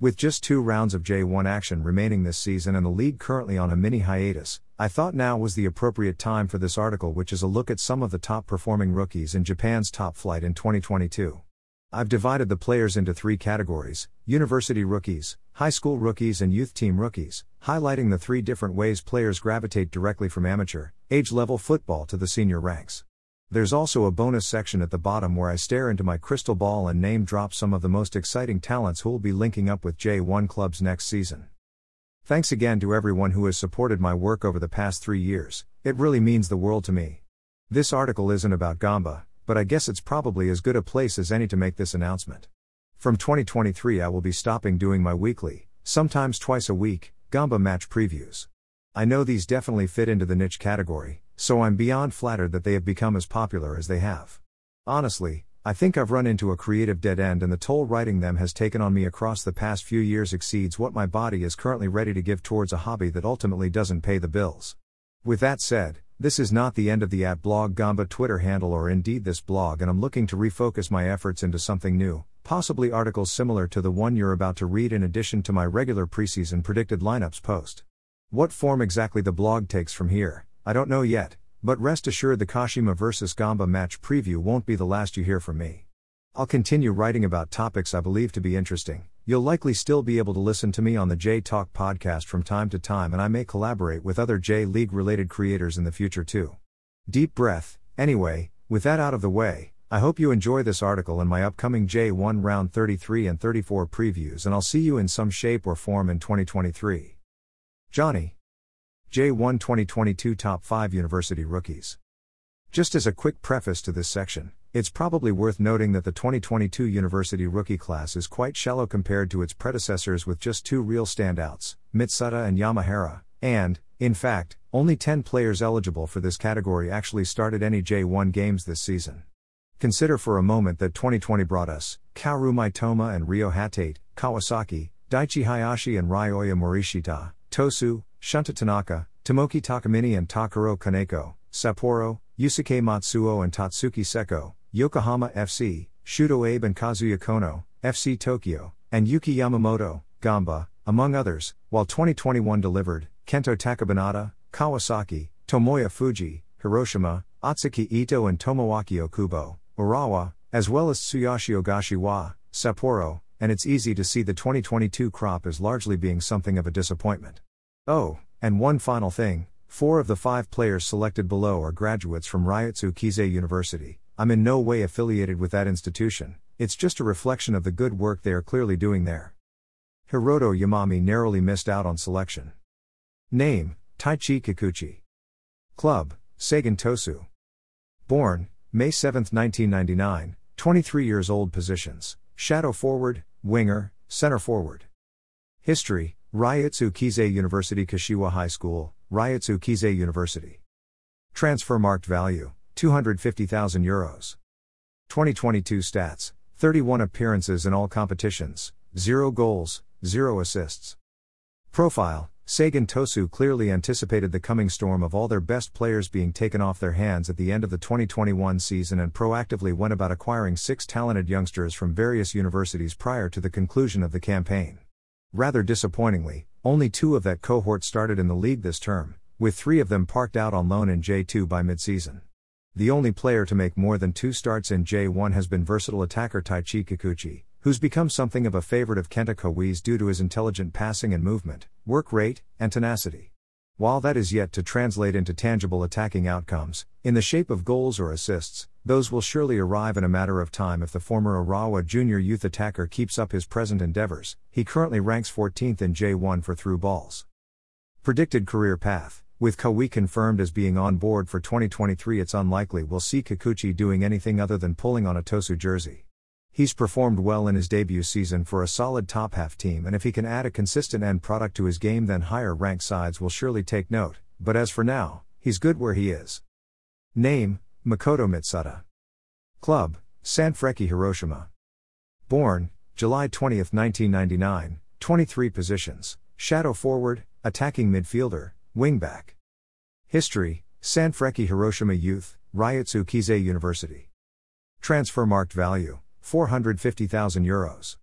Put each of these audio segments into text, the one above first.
With just two rounds of J1 action remaining this season and the league currently on a mini hiatus, I thought now was the appropriate time for this article, which is a look at some of the top performing rookies in Japan's top flight in 2022. I've divided the players into three categories university rookies, high school rookies, and youth team rookies, highlighting the three different ways players gravitate directly from amateur, age level football to the senior ranks. There's also a bonus section at the bottom where I stare into my crystal ball and name drop some of the most exciting talents who'll be linking up with J1 clubs next season. Thanks again to everyone who has supported my work over the past three years, it really means the world to me. This article isn't about Gamba, but I guess it's probably as good a place as any to make this announcement. From 2023, I will be stopping doing my weekly, sometimes twice a week, Gamba match previews. I know these definitely fit into the niche category, so I'm beyond flattered that they have become as popular as they have. Honestly, I think I've run into a creative dead end and the toll writing them has taken on me across the past few years exceeds what my body is currently ready to give towards a hobby that ultimately doesn't pay the bills. With that said, this is not the end of the at blog Gamba Twitter handle or indeed this blog and I'm looking to refocus my efforts into something new, possibly articles similar to the one you're about to read in addition to my regular preseason predicted lineups post. What form exactly the blog takes from here, I don't know yet, but rest assured the Kashima vs Gamba match preview won't be the last you hear from me. I'll continue writing about topics I believe to be interesting. You'll likely still be able to listen to me on the J Talk podcast from time to time, and I may collaborate with other J League related creators in the future too. Deep breath, anyway, with that out of the way, I hope you enjoy this article and my upcoming J1 round 33 and 34 previews, and I'll see you in some shape or form in 2023. Johnny. J1 2022 Top 5 University Rookies. Just as a quick preface to this section, it's probably worth noting that the 2022 university rookie class is quite shallow compared to its predecessors with just two real standouts, Mitsuda and Yamahara, and, in fact, only 10 players eligible for this category actually started any J1 games this season. Consider for a moment that 2020 brought us Kaoru Mitoma and Ryo Hatate, Kawasaki, Daichi Hayashi and Ryoya Morishita, Tosu, Shunta Tanaka, Tomoki Takamine and Takuro Kaneko, Sapporo, Yusuke Matsuo and Tatsuki Seko, Yokohama FC, Shuto Abe and Kazuya Kono, FC Tokyo, and Yuki Yamamoto, Gamba, among others, while 2021 delivered Kento Tachibanada, Kawasaki, Tomoya Fujii, Hiroshima, Atsuki Ito and Tomoaki Okubo, Urawa, as well as Tsuyoshi Ogashiwa, Sapporo, and it's easy to see the 2022 crop is largely being something of a disappointment. Oh, and one final thing four of the five players selected below are graduates from Ryutsu Keizai University. I'm in no way affiliated with that institution, it's just a reflection of the good work they are clearly doing there. Hiroto Yamami narrowly missed out on selection. Name Taichi Kikuchi. Club Sagan Tosu. Born May 7, 1999, 23 years old. Positions Shadow forward, winger, center forward. History Ryutsu Keizai University Kashiwa High School, Ryutsu Keizai University. Transfer marked value 250,000 euros. 2022 stats 31 appearances in all competitions, 0 goals, 0 assists. Profile Sagan Tosu clearly anticipated the coming storm of all their best players being taken off their hands at the end of the 2021 season and proactively went about acquiring six talented youngsters from various universities prior to the conclusion of the campaign. Rather disappointingly, only two of that cohort started in the league this term, with three of them parked out on loan in J2 by midseason. The only player to make more than two starts in J1 has been versatile attacker Taichi Kikuchi, who's become something of a favorite of Kenta Kawai's due to his intelligent passing and movement, work rate, and tenacity. While that is yet to translate into tangible attacking outcomes, in the shape of goals or assists, those will surely arrive in a matter of time if the former Urawa junior youth attacker keeps up his present endeavors. He currently ranks 14th in J1 for through balls. Predicted career path with Kawai confirmed as being on board for 2023, it's unlikely we'll see Kikuchi doing anything other than pulling on a Tosu jersey. He's performed well in his debut season for a solid top half team, and if he can add a consistent end product to his game, then higher ranked sides will surely take note. But as for now, he's good where he is. Name Makoto Mitsuda. Club Sanfrecce Hiroshima. Born July 20, 1999, 23 positions Shadow forward, attacking midfielder, Wingback. History Sanfrecce Hiroshima Youth, Ryutsu Keizai University. Transfer marked value 450,000 euros.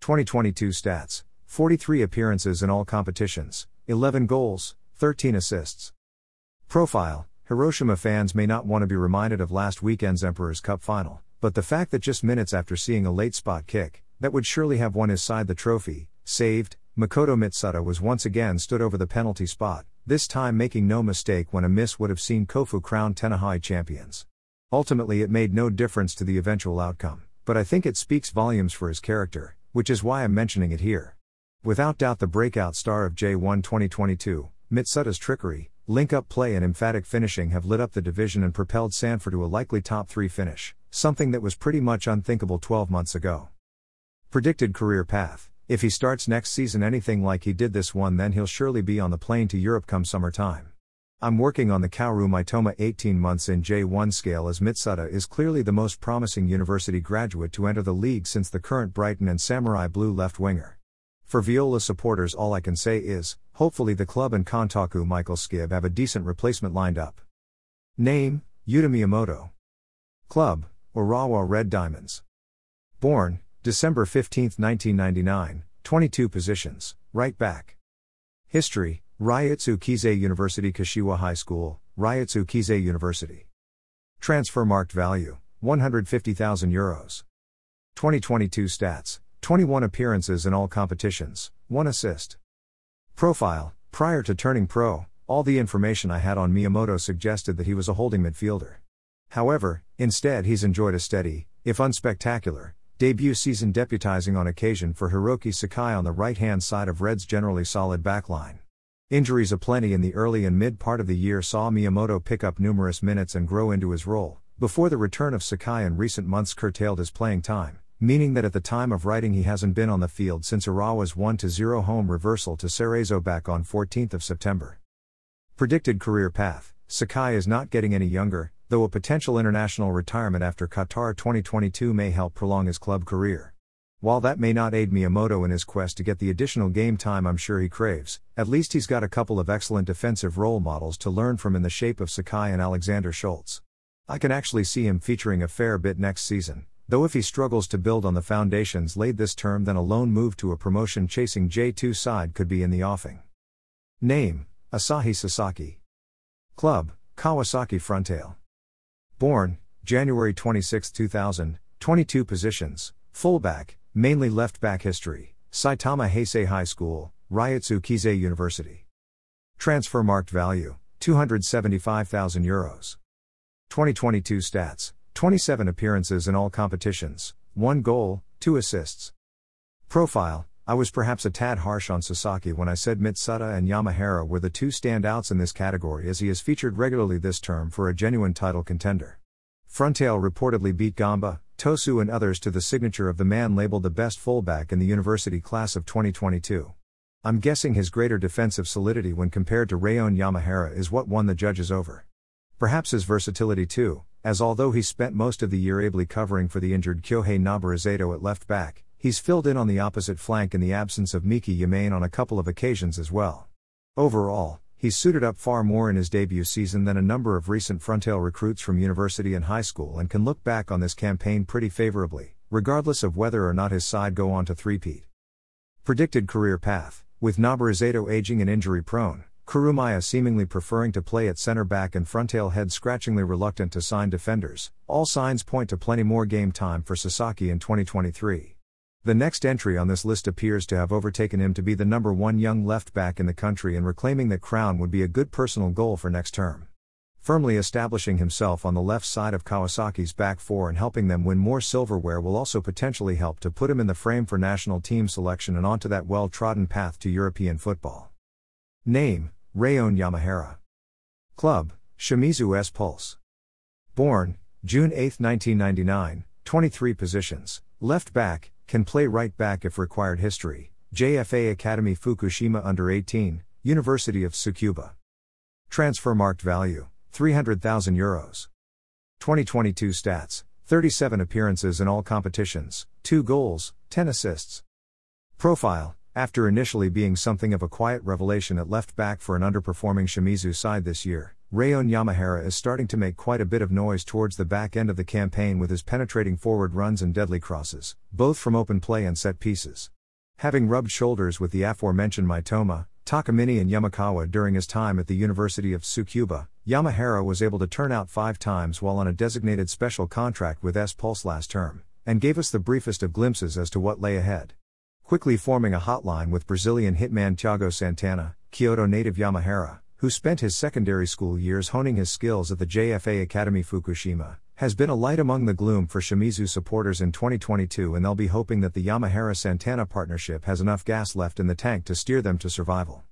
2022 stats 43 appearances in all competitions, 11 goals, 13 assists. Profile Hiroshima fans may not want to be reminded of last weekend's Emperor's Cup final, but the fact that just minutes after seeing a late spot kick, that would surely have won his side the trophy, saved, Makoto Mitsuda was once again stood over the penalty spot, this time making no mistake when a miss would have seen Kofu crown Tenohai champions. Ultimately, it made no difference to the eventual outcome, but I think it speaks volumes for his character, which is why I'm mentioning it here. Without doubt, the breakout star of J1 2022, Mitsuda's trickery, link up play, and emphatic finishing have lit up the division and propelled Sanfrecce to a likely top 3 finish, something that was pretty much unthinkable 12 months ago. Predicted career path if he starts next season anything like he did this one, then he'll surely be on the plane to Europe come summertime. I'm working on the Kaoru Mitoma 18 months in J1 scale as Mitsuda is clearly the most promising university graduate to enter the league since the current Brighton and Samurai Blue left winger. For Viola supporters, all I can say is, hopefully the club and Kantoku Michael Skibbe have a decent replacement lined up. Name, Yuta Miyamoto. Club, Urawa Red Diamonds. Born, December 15, 1999, 22 positions, right back. History, Ryutsu Keizai University Kashiwa High School, Ryutsu Keizai University. Transfer marked value, 150,000 euros. 2022 stats, 21 appearances in all competitions, 1 assist. Profile, prior to turning pro, all the information I had on Miyamoto suggested that he was a holding midfielder. However, instead he's enjoyed a steady, if unspectacular, Debut season deputizing on occasion for Hiroki Sakai on the right hand side of Red's generally solid backline. Injuries aplenty in the early and mid part of the year saw Miyamoto pick up numerous minutes and grow into his role, before the return of Sakai in recent months curtailed his playing time, meaning that at the time of writing he hasn't been on the field since Urawa's 1 0 home reversal to Cerezo back on 14th of September. Predicted career path Sakai is not getting any younger, though a potential international retirement after Qatar 2022 may help prolong his club career. While that may not aid Miyamoto in his quest to get the additional game time I'm sure he craves, at least he's got a couple of excellent defensive role models to learn from in the shape of Sakai and Alexander Scholz. I can actually see him featuring a fair bit next season, though if he struggles to build on the foundations laid this term, then a loan move to a promotion chasing J2 side could be in the offing. Name Asahi Sasaki. Club Kawasaki Frontale. Born, January 26, 2000, 22 positions, fullback, mainly left back history, Saitama Heisei High School, Ryutsu Keizai University. Transfer marked value, 275,000 euros. 2022 stats, 27 appearances in all competitions, 1 goal, 2 assists. Profile, I was perhaps a tad harsh on Sasaki when I said Mitsuda and Yamahara were the two standouts in this category as he is featured regularly this term for a genuine title contender. Frontale reportedly beat Gamba, Tosu, and others to the signature of the man labeled the best fullback in the university class of 2022. I'm guessing his greater defensive solidity when compared to Reon Yamahara is what won the judges over. Perhaps his versatility too, as although he spent most of the year ably covering for the injured Kyohei Noborizato at left back, He's filled in on the opposite flank in the absence of Miki Yamane on a couple of occasions as well. Overall, he's suited up far more in his debut season than a number of recent Frontale recruits from university and high school and can look back on this campaign pretty favorably, regardless of whether or not his side go on to threepeat. Predicted career path With Noborizato aging and injury prone, Kurumaya seemingly preferring to play at center back and Frontale head scratchingly reluctant to sign defenders, all signs point to plenty more game time for Sasaki in 2023. The next entry on this list appears to have overtaken him to be the number one young left back in the country and reclaiming that crown would be a good personal goal for next term. Firmly establishing himself on the left side of Kawasaki's back four and helping them win more silverware will also potentially help to put him in the frame for national team selection and onto that well trodden path to European football. Name Reon Yamahara. Club Shimizu S Pulse. Born June 8, 1999, 23 positions, left back, can play right back if required. History JFA Academy Fukushima Under 18, University of Tsukuba. Transfer marked value 300,000 euros. 2022 stats 37 appearances in all competitions, 2 goals, 10 assists. Profile After initially being something of a quiet revelation at left back for an underperforming Shimizu side this year, Reon Yamahara is starting to make quite a bit of noise towards the back end of the campaign with his penetrating forward runs and deadly crosses, both from open play and set pieces. Having rubbed shoulders with the aforementioned Mitoma, Takamine, and Yamakawa during his time at the University of Tsukuba, Yamahara was able to turn out five times while on a designated special contract with S Pulse last term, and gave us the briefest of glimpses as to what lay ahead. Quickly forming a hotline with Brazilian hitman Thiago Santana, Kyoto native Yamahara, who spent his secondary school years honing his skills at the JFA Academy Fukushima, has been a light among the gloom for Shimizu supporters in 2022 and they'll be hoping that the Yamahara Santana partnership has enough gas left in the tank to steer them to survival.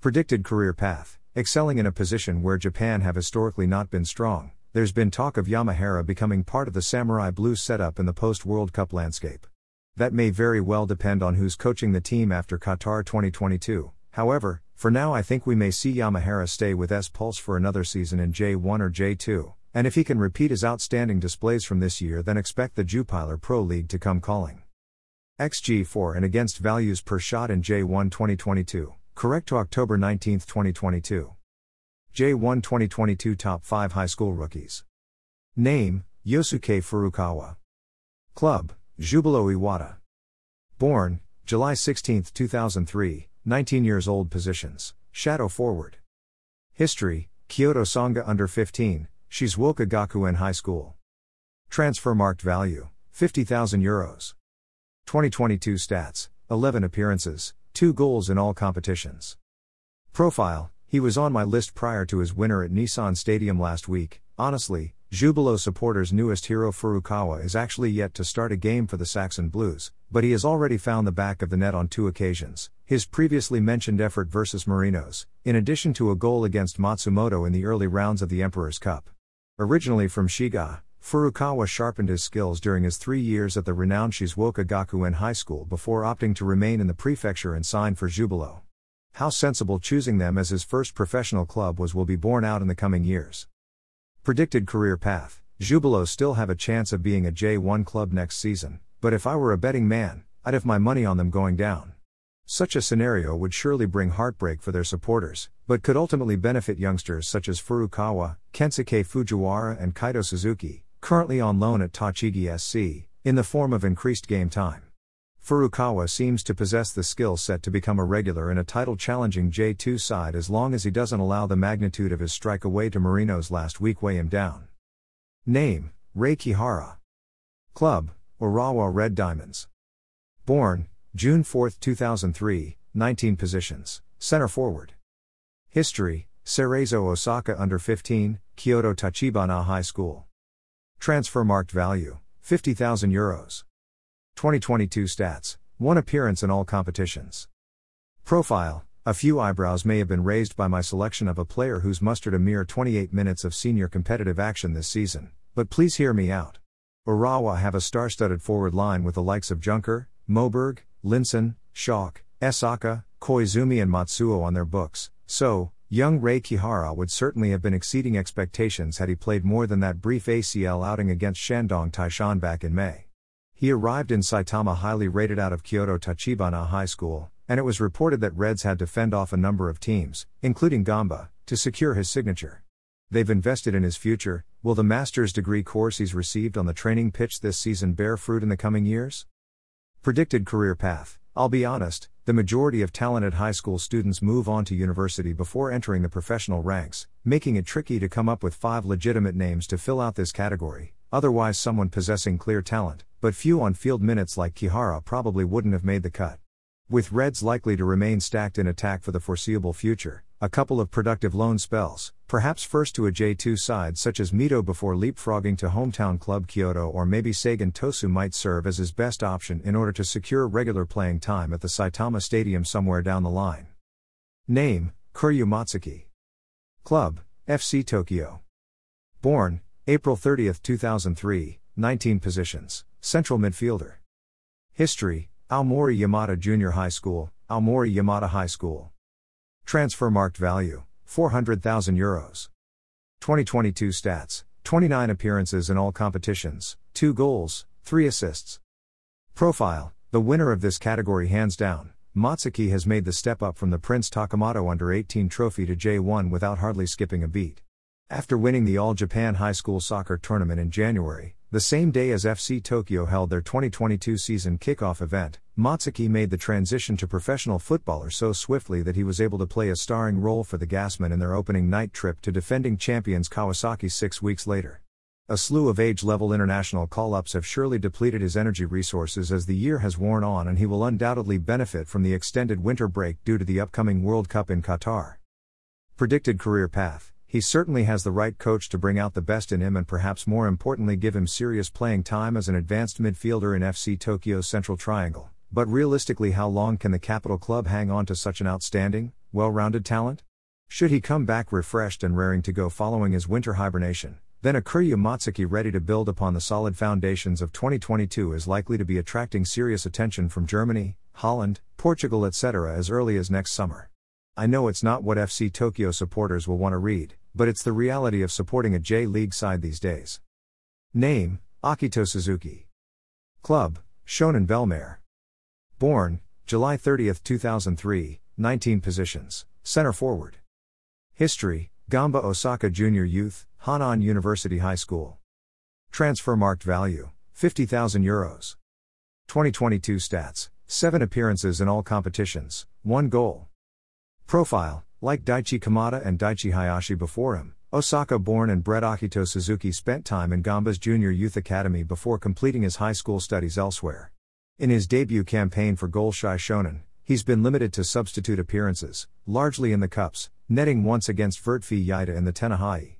Predicted career path Excelling in a position where Japan have historically not been strong, there's been talk of Yamahara becoming part of the Samurai Blue setup in the post World Cup landscape. That may very well depend on who's coaching the team after Qatar 2022. However, for now I think we may see Yamahara stay with S Pulse for another season in J1 or J2. And if he can repeat his outstanding displays from this year, then expect the Jupiler Pro League to come calling. XG4 and against values per shot in J1 2022, correct to October 19, 2022. J1 2022 Top 5 High School Rookies. Name Yosuke Furukawa. Club Jubilo Iwata. Born July 16, 2003, 19 years old. Positions Shadow Forward. History Kyoto Sanga Under 15, Shizuoka Gakuen High School. Transfer marked value 50,000 euros. 2022 stats 11 appearances, 2 goals in all competitions. Profile He was on my list prior to his winner at Nissan Stadium last week. Honestly, Jubilo supporters' newest hero Furukawa is actually yet to start a game for the Saxon Blues, but he has already found the back of the net on two occasions. His previously mentioned effort versus Marinos, in addition to a goal against Matsumoto in the early rounds of the Emperor's Cup. Originally from Shiga, Furukawa sharpened his skills during his three years at the renowned Shizuoka Gakuen High School before opting to remain in the prefecture and sign for Jubilo. How sensible choosing them as his first professional club was will be borne out in the coming years. Predicted career path Jubilo still have a chance of being a J1 club next season, but if I were a betting man, I'd have my money on them going down. Such a scenario would surely bring heartbreak for their supporters, but could ultimately benefit youngsters such as Furukawa, Kensuke Fujiwara, and Kaito Suzuki, currently on loan at Tochigi SC, in the form of increased game time. Furukawa seems to possess the skill set to become a regular in a title challenging J2 side as long as he doesn't allow the magnitude of his strike away to Marinos last week weigh him down. Name Rei Kihara. Club Urawa Red Diamonds. Born June 4, 2003, 19 positions, center forward. History Cerezo Osaka under 15, Kyoto Tachibana High School. Transfer marked value 50,000 euros. 2022 stats 1 appearance in all competitions. Profile A few eyebrows may have been raised by my selection of a player who's mustered a mere 28 minutes of senior competitive action this season, but please hear me out. Urawa have a star studded forward line with the likes of Junker, Moberg, Linssen, Schalk, Esaka, Koizumi, and Matsuo on their books, so, young Rei Kihara would certainly have been exceeding expectations had he played more than that brief ACL outing against Shandong Taishan back in May. He arrived in Saitama highly rated out of Kyoto Tachibana High School, and it was reported that Reds had to fend off a number of teams, including Gamba, to secure his signature. They've invested in his future. Will the master's degree course he's received on the training pitch this season bear fruit in the coming years? Predicted career path I'll be honest, the majority of talented high school students move on to university before entering the professional ranks, making it tricky to come up with five legitimate names to fill out this category, otherwise, someone possessing clear talent, but few on field minutes like Kihara probably wouldn't have made the cut. With Reds likely to remain stacked in attack for the foreseeable future, a couple of productive loan spells, perhaps first to a J2 side such as Mito before leapfrogging to hometown club Kyoto or maybe Sagan Tosu might serve as his best option in order to secure regular playing time at the Saitama Stadium somewhere down the line. Name, Kuryu Matsuki. Club, FC Tokyo. Born, April 30, 2003, 19 positions, central midfielder. History, Aomori Yamada Junior High School, Aomori Yamada High School. Transfer marked value 400,000 euros. 2022 stats 29 appearances in all competitions, 2 goals, 3 assists. Profile The winner of this category hands down, Matsuki has made the step up from the Prince Takamado Under 18 trophy to J1 without hardly skipping a beat. After winning the All Japan High School Soccer Tournament in January, the same day as FC Tokyo held their 2022 season kickoff event, Matsuki made the transition to professional footballer so swiftly that he was able to play a starring role for the Gasmen in their opening night trip to defending champions Kawasaki six weeks later. A slew of age level international call ups have surely depleted his energy resources as the year has worn on, and he will undoubtedly benefit from the extended winter break due to the upcoming World Cup in Qatar. Predicted career path He certainly has the right coach to bring out the best in him and perhaps more importantly give him serious playing time as an advanced midfielder in FC Tokyo's Central Triangle. But realistically, how long can the Capital Club hang on to such an outstanding, well rounded talent? Should he come back refreshed and raring to go following his winter hibernation, then a Kuryu Matsuki ready to build upon the solid foundations of 2022 is likely to be attracting serious attention from Germany, Holland, Portugal, etc. as early as next summer. I know it's not what FC Tokyo supporters will want to read, but it's the reality of supporting a J League side these days. Name Akito Suzuki. Club Shonan Bellmare. Born, July 30, 2003, 19 positions, center forward. History, Gamba Osaka Junior Youth, Hannan University High School. Transfer marked value, 50,000 euros. 2022 stats, 7 appearances in all competitions, 1 goal. Profile, like Daichi Kamada and Daichi Hayashi before him, Osaka born and bred Akito Suzuki spent time in Gamba's junior youth academy before completing his high school studies elsewhere. In his debut campaign for Golshai Shonan, he's been limited to substitute appearances, largely in the Cups, netting once against Vertfee Yaita in the Tenohai.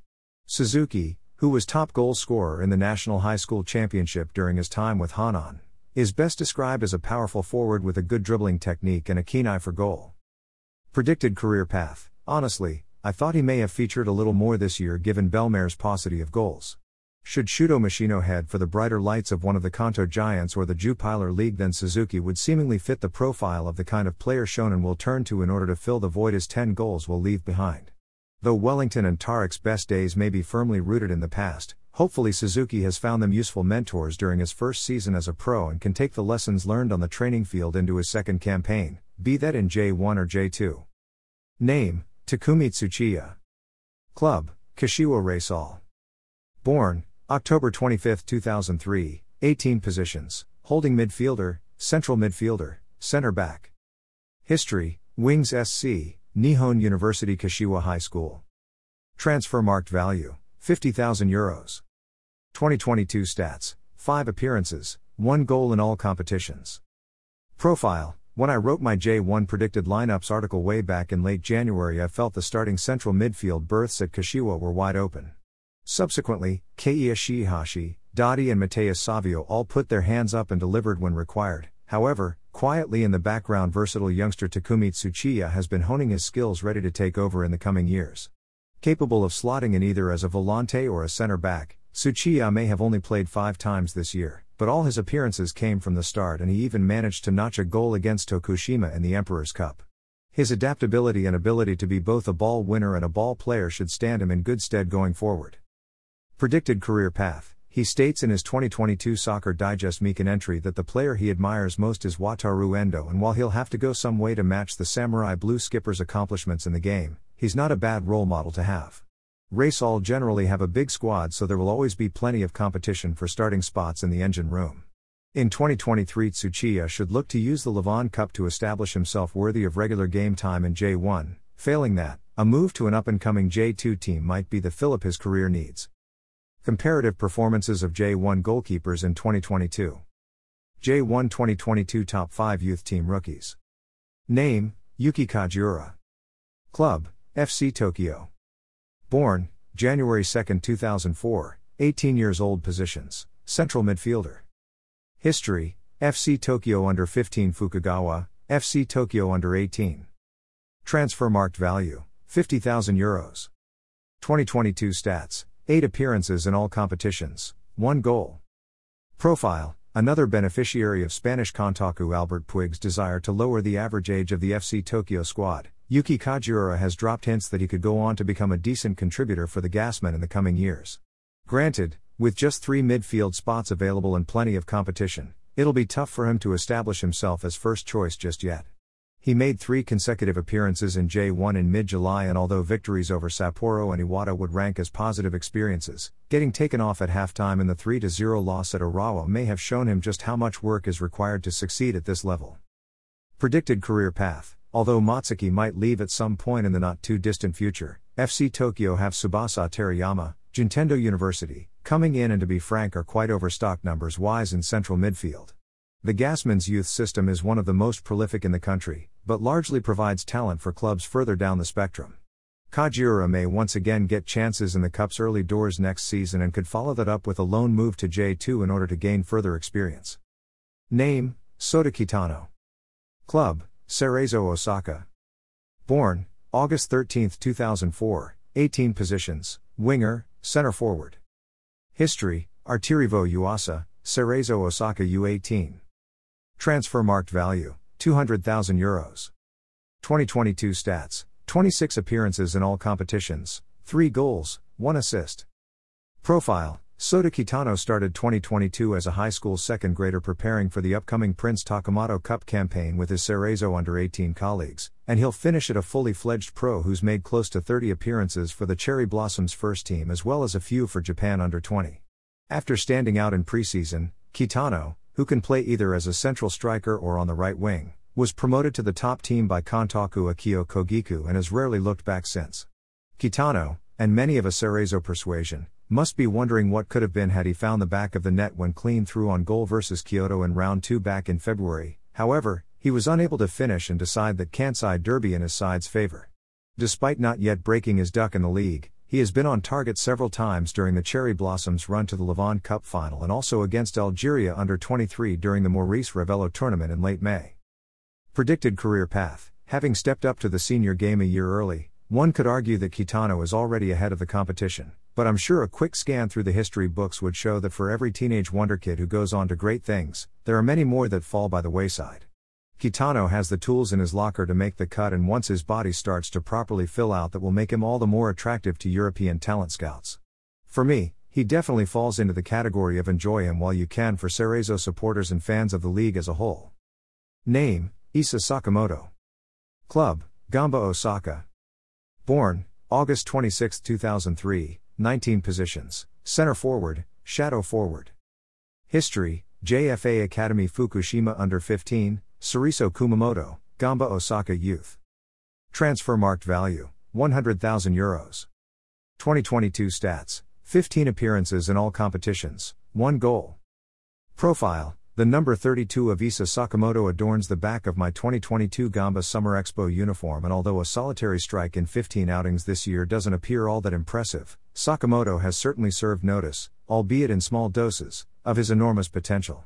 Suzuki, who was top goal scorer in the National High School Championship during his time with Hannan, is best described as a powerful forward with a good dribbling technique and a keen eye for goal. Predicted career path Honestly, I thought he may have featured a little more this year given Bellmare's paucity of goals. Should Shuto Machino head for the brighter lights of one of the Kanto Giants or the Jupiler League, then Suzuki would seemingly fit the profile of the kind of player Shonan will turn to in order to fill the void his 10 goals will leave behind. Though Wellington and Tarik's best days may be firmly rooted in the past, hopefully Suzuki has found them useful mentors during his first season as a pro and can take the lessons learned on the training field into his second campaign, be that in J1 or J2. Name Takumi Tsuchiya. Club Kashiwa Reysol. Born October 25, 2003, 18 positions, holding midfielder, central midfielder, center back. History Wings SC, Nihon University Kashiwa High School. Transfer marked value 50,000 euros. 2022 stats 5 appearances, 1 goal in all competitions. Profile When I wrote my J1 predicted lineups article way back in late January, I felt the starting central midfield berths at Kashiwa were wide open. Subsequently, Keiya Shiihashi, Dodi, and Matheus Savio all put their hands up and delivered when required. However, quietly in the background, versatile youngster Takumi Tsuchiya has been honing his skills ready to take over in the coming years. Capable of slotting in either as a volante or a center back, Tsuchiya may have only played five times this year, but all his appearances came from the start and he even managed to notch a goal against Tokushima in the Emperor's Cup. His adaptability and ability to be both a ball winner and a ball player should stand him in good stead going forward. Predicted career path. He states in his 2022 Soccer Digest Meikan entry that the player he admires most is Wataru Endo, and while he'll have to go some way to match the Samurai Blue skipper's accomplishments in the game, he's not a bad role model to have. Reysol generally have a big squad, so there will always be plenty of competition for starting spots in the engine room. In 2023, Tsuchiya should look to use the Levain Cup to establish himself worthy of regular game time in J1. Failing that, a move to an up and coming J2 team might be the fillip his career needs. Comparative performances of J1 goalkeepers in 2022. J1 2022 Top 5 Youth Team Rookies. Name Yuki Kajiura. Club FC Tokyo. Born January 2, 2004, 18 years old. Positions Central midfielder. History FC Tokyo under 15 Fukagawa, FC Tokyo under 18. Transfer marked value 50,000 euros. 2022 stats 8 appearances in all competitions, 1 goal. Profile Another beneficiary of Spanish Kantoku Albert Puig's desire to lower the average age of the FC Tokyo squad, Yuki Kajiura has dropped hints that he could go on to become a decent contributor for the Gasmen in the coming years. Granted, with just three midfield spots available and plenty of competition, it'll be tough for him to establish himself as first choice just yet. He made three consecutive appearances in J1 in mid July, and although victories over Sapporo and Iwata would rank as positive experiences, getting taken off at halftime in the 3 0 loss at Urawa may have shown him just how much work is required to succeed at this level. Predicted career path Although Matsuki might leave at some point in the not too distant future, FC Tokyo have Tsubasa Terayama, Juntendo University, coming in and to be frank are quite overstocked numbers wise in central midfield. The Gasman's youth system is one of the most prolific in the country, but largely provides talent for clubs further down the spectrum. Kajiura may once again get chances in the Cup's early doors next season and could follow that up with a loan move to J2 in order to gain further experience. Name Sota Kitano. Club Cerezo Osaka. Born August 13, 2004, 18 positions, winger, center forward. History Artirivo Uasa, Cerezo Osaka U18. Transfer marked value 200,000 euros. 2022 stats 26 appearances in all competitions, 3 goals, 1 assist. Profile Sota Kitano started 2022 as a high school second grader preparing for the upcoming Prince Takamado Cup campaign with his Cerezo under 18 colleagues, and he'll finish at a fully fledged pro who's made close to 30 appearances for the Cherry Blossoms first team as well as a few for Japan under 20. After standing out in preseason, Kitano, who can play either as a central striker or on the right wing, was promoted to the top team by Kantoku Akio Kogiku and has rarely looked back since. Kitano, and many of a Cerezo persuasion, must be wondering what could have been had he found the back of the net when clean through on goal versus Kyoto in round 2 back in February. However, he was unable to finish and decide that Kansai Derby in his side's favor. Despite not yet breaking his duck in the league, he has been on target several times during the Cherry Blossoms run to the Levain Cup final and also against Algeria under 23 during the Maurice Revello tournament in late May. Predicted career path Having stepped up to the senior game a year early, one could argue that Kitano is already ahead of the competition but I'm sure a quick scan through the history books would show that for every teenage wonder kid who goes on to great things, there are many more that fall by the wayside. Kitano has the tools in his locker to make the cut, and once his body starts to properly fill out, that will make him all the more attractive to European talent scouts. For me, he definitely falls into the category of enjoy him while you can for Cerezo supporters and fans of the league as a whole. Name Isa Sakamoto. Club Gamba Osaka. Born August 26, 2003, 19 positions, center forward, shadow forward. History JFA Academy Fukushima under 15, Suriso Kumamoto, Gamba Osaka Youth. Transfer marked value 100,000 euros. 2022 stats 15 appearances in all competitions, 1 goal. Profile the number 32 of Isa Sakamoto adorns the back of my 2022 Gamba Summer Expo uniform, and although a solitary strike in 15 outings this year doesn't appear all that impressive, Sakamoto has certainly served notice, albeit in small doses, of his enormous potential.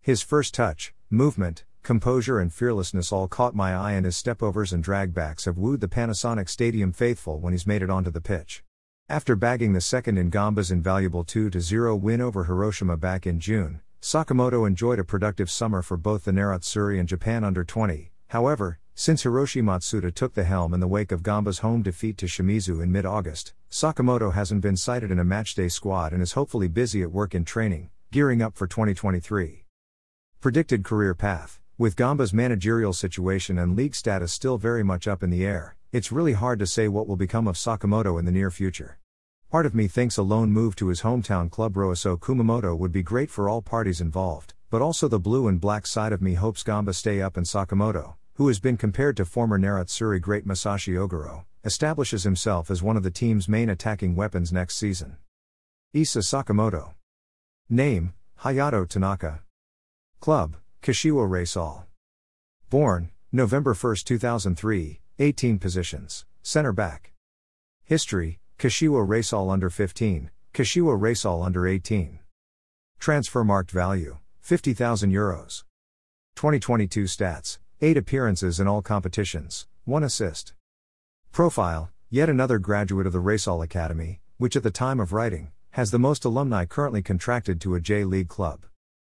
His first touch, movement, composure, and fearlessness all caught my eye, and his stepovers and dragbacks have wooed the Panasonic Stadium faithful when he's made it onto the pitch. After bagging the second in Gamba's invaluable 2 0 win over Hiroshima back in June, Sakamoto enjoyed a productive summer for both the Nerazzurri and Japan under 20. However, since Hiroshi Matsuda took the helm in the wake of Gamba's home defeat to Shimizu in mid August, Sakamoto hasn't been cited in a matchday squad and is hopefully busy at work in training, gearing up for 2023. Predicted career path With Gamba's managerial situation and league status still very much up in the air, it's really hard to say what will become of Sakamoto in the near future. Part of me thinks a lone move to his hometown club Roasso Kumamoto would be great for all parties involved, but also the blue and black side of me hopes Gamba stay up and Sakamoto, who has been compared to former Nerazzurri great Masashi Oguro, establishes himself as one of the team's main attacking weapons next season. Isa Sakamoto. Name, Hayato Tanaka. Club, Kashiwa Reysol. Born, November 1, 2003, 18 positions, center back. History, Kashiwa Reysol under 15, Kashiwa Reysol under 18. Transfer marked value 50,000 euros. 2022 stats 8 appearances in all competitions, 1 assist. Profile Yet another graduate of the Reysol Academy, which at the time of writing, has the most alumni currently contracted to a J League club.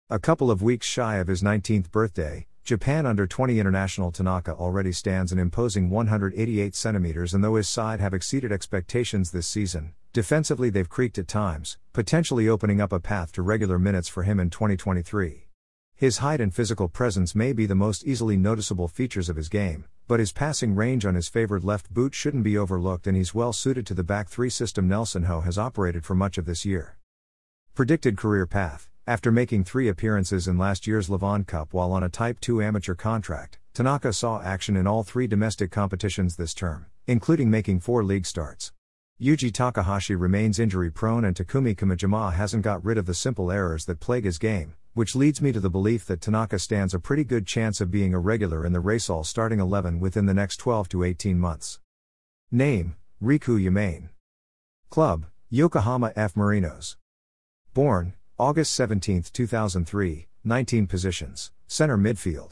A couple of weeks shy of his 19th birthday, Japan under 20 international Tanaka already stands an imposing 188 centimeters and though his side have exceeded expectations this season, defensively they've creaked at times, potentially opening up a path to regular minutes for him in 2023. His height and physical presence may be the most easily noticeable features of his game, but his passing range on his favored left boot shouldn't be overlooked and he's well suited to the back three system Nelsinho has operated for much of this year. Predicted career path After making three appearances in last year's Levain Cup while on a Type 2 amateur contract, Tanaka saw action in all three domestic competitions this term, including making four league starts. Yuji Takahashi remains injury prone and Takumi Kamijima hasn't got rid of the simple errors that plague his game, which leads me to the belief that Tanaka stands a pretty good chance of being a regular in the Racall starting 11 within the next 12 to 18 months. Name Riku Yamane. Club Yokohama F. Marinos. Born August 17, 2003, 19 positions, center midfield.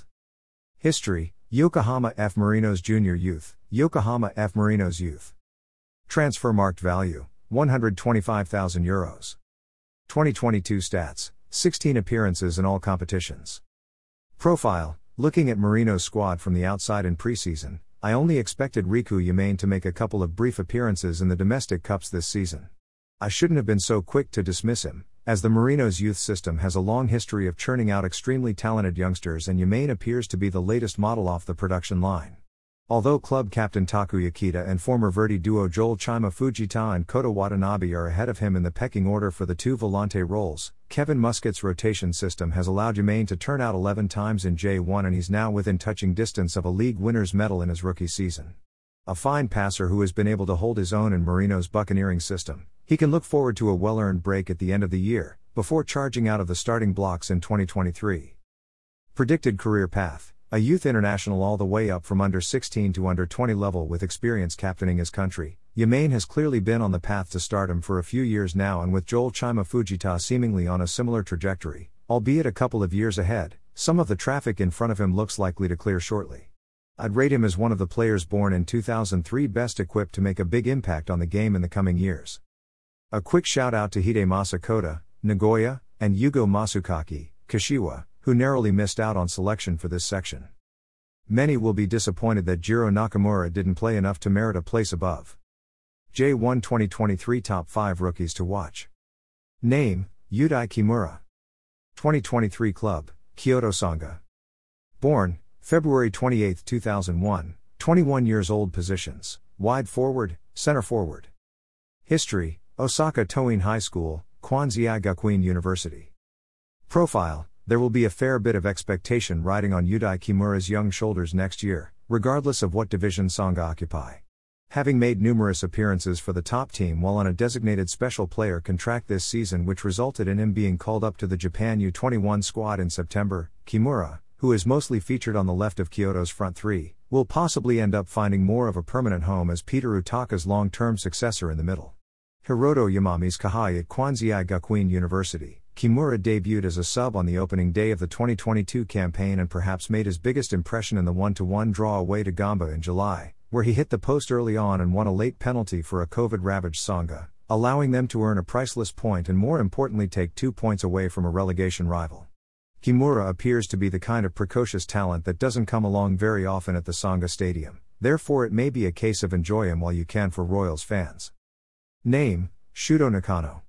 History Yokohama F. Marinos Junior Youth, Yokohama F. Marinos Youth. Transfer marked value 125,000 euros. 2022 stats 16 appearances in all competitions. Profile Looking at Marino's squad from the outside in preseason, I only expected Riku Yamane to make a couple of brief appearances in the domestic cups this season. I shouldn't have been so quick to dismiss him, as the Marinos youth system has a long history of churning out extremely talented youngsters and Yamane appears to be the latest model off the production line. Although club captain Takuya Kida and former Verdy duo Joel Chima Fujita and Kota Watanabe are ahead of him in the pecking order for the two volante roles, Kevin Muscat's rotation system has allowed Yamane to turn out 11 times in J1 and he's now within touching distance of a league winner's medal in his rookie season. A fine passer who has been able to hold his own in Marino's buccaneering system, he can look forward to a well earned break at the end of the year, before charging out of the starting blocks in 2023. Predicted career path a youth international all the way up from under 16 to under 20 level with experience captaining his country, Yamane has clearly been on the path to stardom for a few years now and with Joel Chima Fujita seemingly on a similar trajectory, albeit a couple of years ahead, some of the traffic in front of him looks likely to clear shortly. I'd rate him as one of the players born in 2003 best equipped to make a big impact on the game in the coming years. A quick shout out to Hidemasa Koda, Nagoya, and Yugo Masukake, Kashiwa, who narrowly missed out on selection for this section. Many will be disappointed that Jiro Nakamura didn't play enough to merit a place above. J1 2023 Top 5 Rookies to Watch. Name Yudai Kimura. 2023 Club Kyoto Sanga. Born February 28, 2001, 21 years old. Positions Wide forward, center forward. History Osaka Toin High School, Kwansei Gakuin University. Profile There will be a fair bit of expectation riding on Yudai Kimura's young shoulders next year, regardless of what division Sanga occupy. Having made numerous appearances for the top team while on a designated special player contract this season, which resulted in him being called up to the Japan U21 squad in September, Kimura, who is mostly featured on the left of Kyoto's front three, will possibly end up finding more of a permanent home as Peter Utaka's long term successor in the middle. Hiroto Yamami's kohai at Kwansei Gakuin University, Kimura debuted as a sub on the opening day of the 2022 campaign and perhaps made his biggest impression in the 1 1 draw away to Gamba in July, where he hit the post early on and won a late penalty for a COVID ravaged Sanga, allowing them to earn a priceless point and more importantly take two points away from a relegation rival. Kimura appears to be the kind of precocious talent that doesn't come along very often at the Sanga Stadium, therefore, it may be a case of enjoy him while you can for Royals fans. Name Shudo Nakano.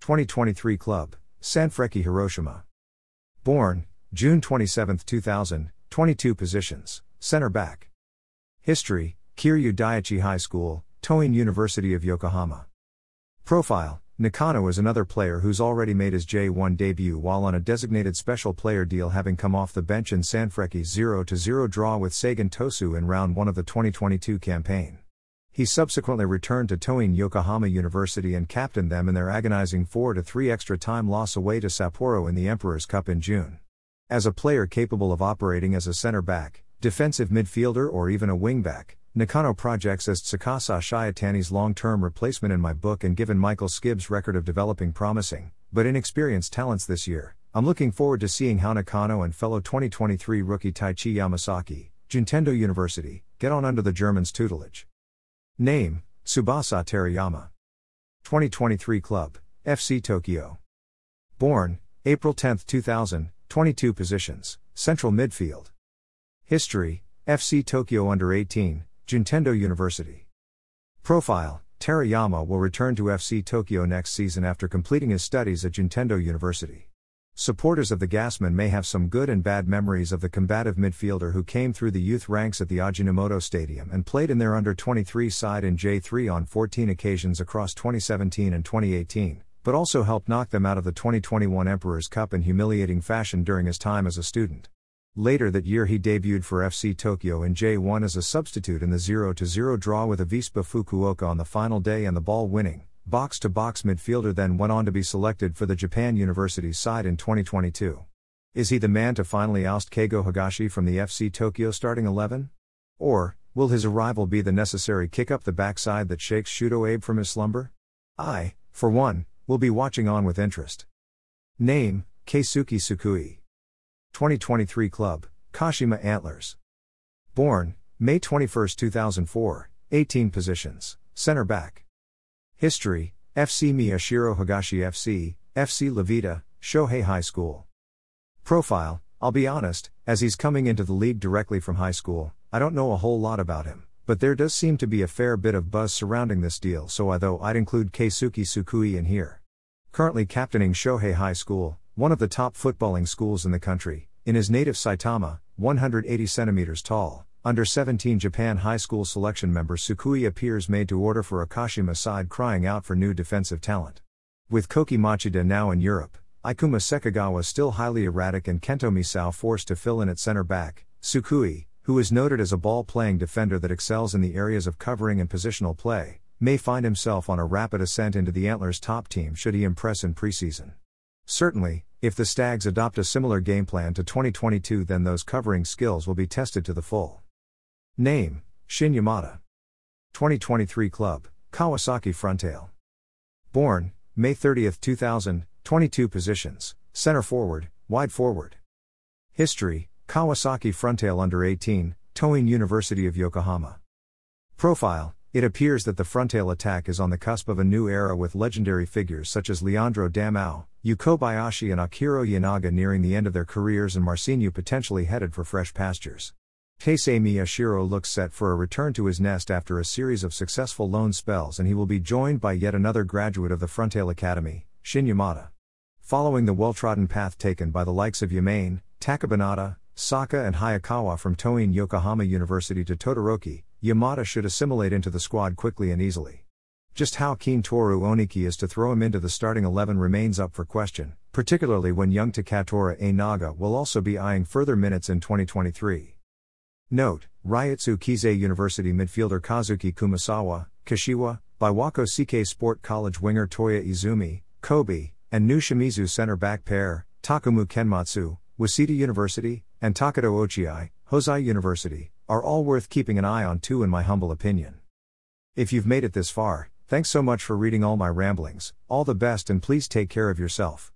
2023 Club Sanfrecce Hiroshima. Born June 27, 2000, 22 positions, center back. History Kiryu Daiichi High School, Toin University of Yokohama. Profile Nakano is another player who's already made his J1 debut while on a designated special player deal having come off the bench in Sanfrecce's 0 0 draw with Sagan Tosu in round 1 of the 2022 campaign. He subsequently returned to Toin Yokohama University and captained them in their agonizing 4 3 extra time loss away to Sapporo in the Emperor's Cup in June. As a player capable of operating as a center back, defensive midfielder, or even a wingback, Nakano projects as Tsukasa Shiotani's long term replacement in my book, and given Michael Skibbe's record of developing promising, but inexperienced talents this year, I'm looking forward to seeing how Nakano and fellow 2023 rookie Taichi Yamasaki, Juntendo University, get on under the Germans' tutelage. Name Tsubasa Terayama. 2023 Club, FC Tokyo. Born April 10, 2000, 22 positions, Central Midfield. History FC Tokyo Under 18, Juntendo University. Profile Terayama will return to FC Tokyo next season after completing his studies at Juntendo University. Supporters of the Gasman may have some good and bad memories of the combative midfielder who came through the youth ranks at the Ajinomoto Stadium and played in their under 23 side in J3 on 14 occasions across 2017 and 2018, but also helped knock them out of the 2021 Emperor's Cup in humiliating fashion during his time as a student. Later that year, he debuted for FC Tokyo in J1 as a substitute in the 0 0 draw with Avispa Fukuoka on the final day and the ball winning, box to box midfielder then went on to be selected for the Japan University side in 2022. Is he the man to finally oust Keigo Higashi from the FC Tokyo starting 11? Or, will his arrival be the necessary kick up the backside that shakes Shuto Abe from his slumber? I, for one, will be watching on with interest. Name Keisuke Tsukui. 2023 Club, Kashima Antlers. Born, May 21, 2004, 18 positions, center back. History FC Miyashiro Higashi FC, FC Lavida, Shohei High School. Profile I'll be honest, as he's coming into the league directly from high school, I don't know a whole lot about him, but there does seem to be a fair bit of buzz surrounding this deal, so I though I'd include Keisuke Tsukui in here. Currently captaining Shohei High School, one of the top footballing schools in the country, in his native Saitama, 180 centimeters tall, under 17 Japan high school selection member Tsukui appears made to order for a Kashima side crying out for new defensive talent. With Koki Machida now in Europe, Ikuma Sekigawa still highly erratic and Kento Misao forced to fill in at center back, Tsukui, who is noted as a ball playing defender that excels in the areas of covering and positional play, may find himself on a rapid ascent into the Antlers' top team should he impress in preseason. Certainly, if the Stags adopt a similar game plan to 2022, then those covering skills will be tested to the full. Name Shin Yamada. 2023 Club, Kawasaki Frontale. Born May 30, 2000, 22 positions, center forward, wide forward. History Kawasaki Frontale under 18, Toin University of Yokohama. Profile It appears that the Frontale attack is on the cusp of a new era with legendary figures such as Leandro Damião, Yu Kobayashi, and Akihiro Ienaga nearing the end of their careers and Marcinho potentially headed for fresh pastures. Taisei Miyashiro looks set for a return to his nest after a series of successful loan spells and he will be joined by yet another graduate of the Frontale Academy, Shin Yamada. Following the well-trodden path taken by the likes of Yamane, Tachibanada, Saka and Hayakawa from Toin Yokohama University to Todoroki, Yamada should assimilate into the squad quickly and easily. Just how keen Toru Oniki is to throw him into the starting 11 remains up for question, particularly when young Takatora Einaga will also be eyeing further minutes in 2023. Note, Ryutsu Keizai University midfielder Kazuki Kumasawa, Kashiwa, Biwako Seikei Sport College winger Toya Izumi, Kobe, and new Shimizu center back pair, Takumu Kenmatsu, Waseda University, and Takedo Ochiai, Hosei University, are all worth keeping an eye on too in my humble opinion. If you've made it this far, thanks so much for reading all my ramblings, all the best and please take care of yourself.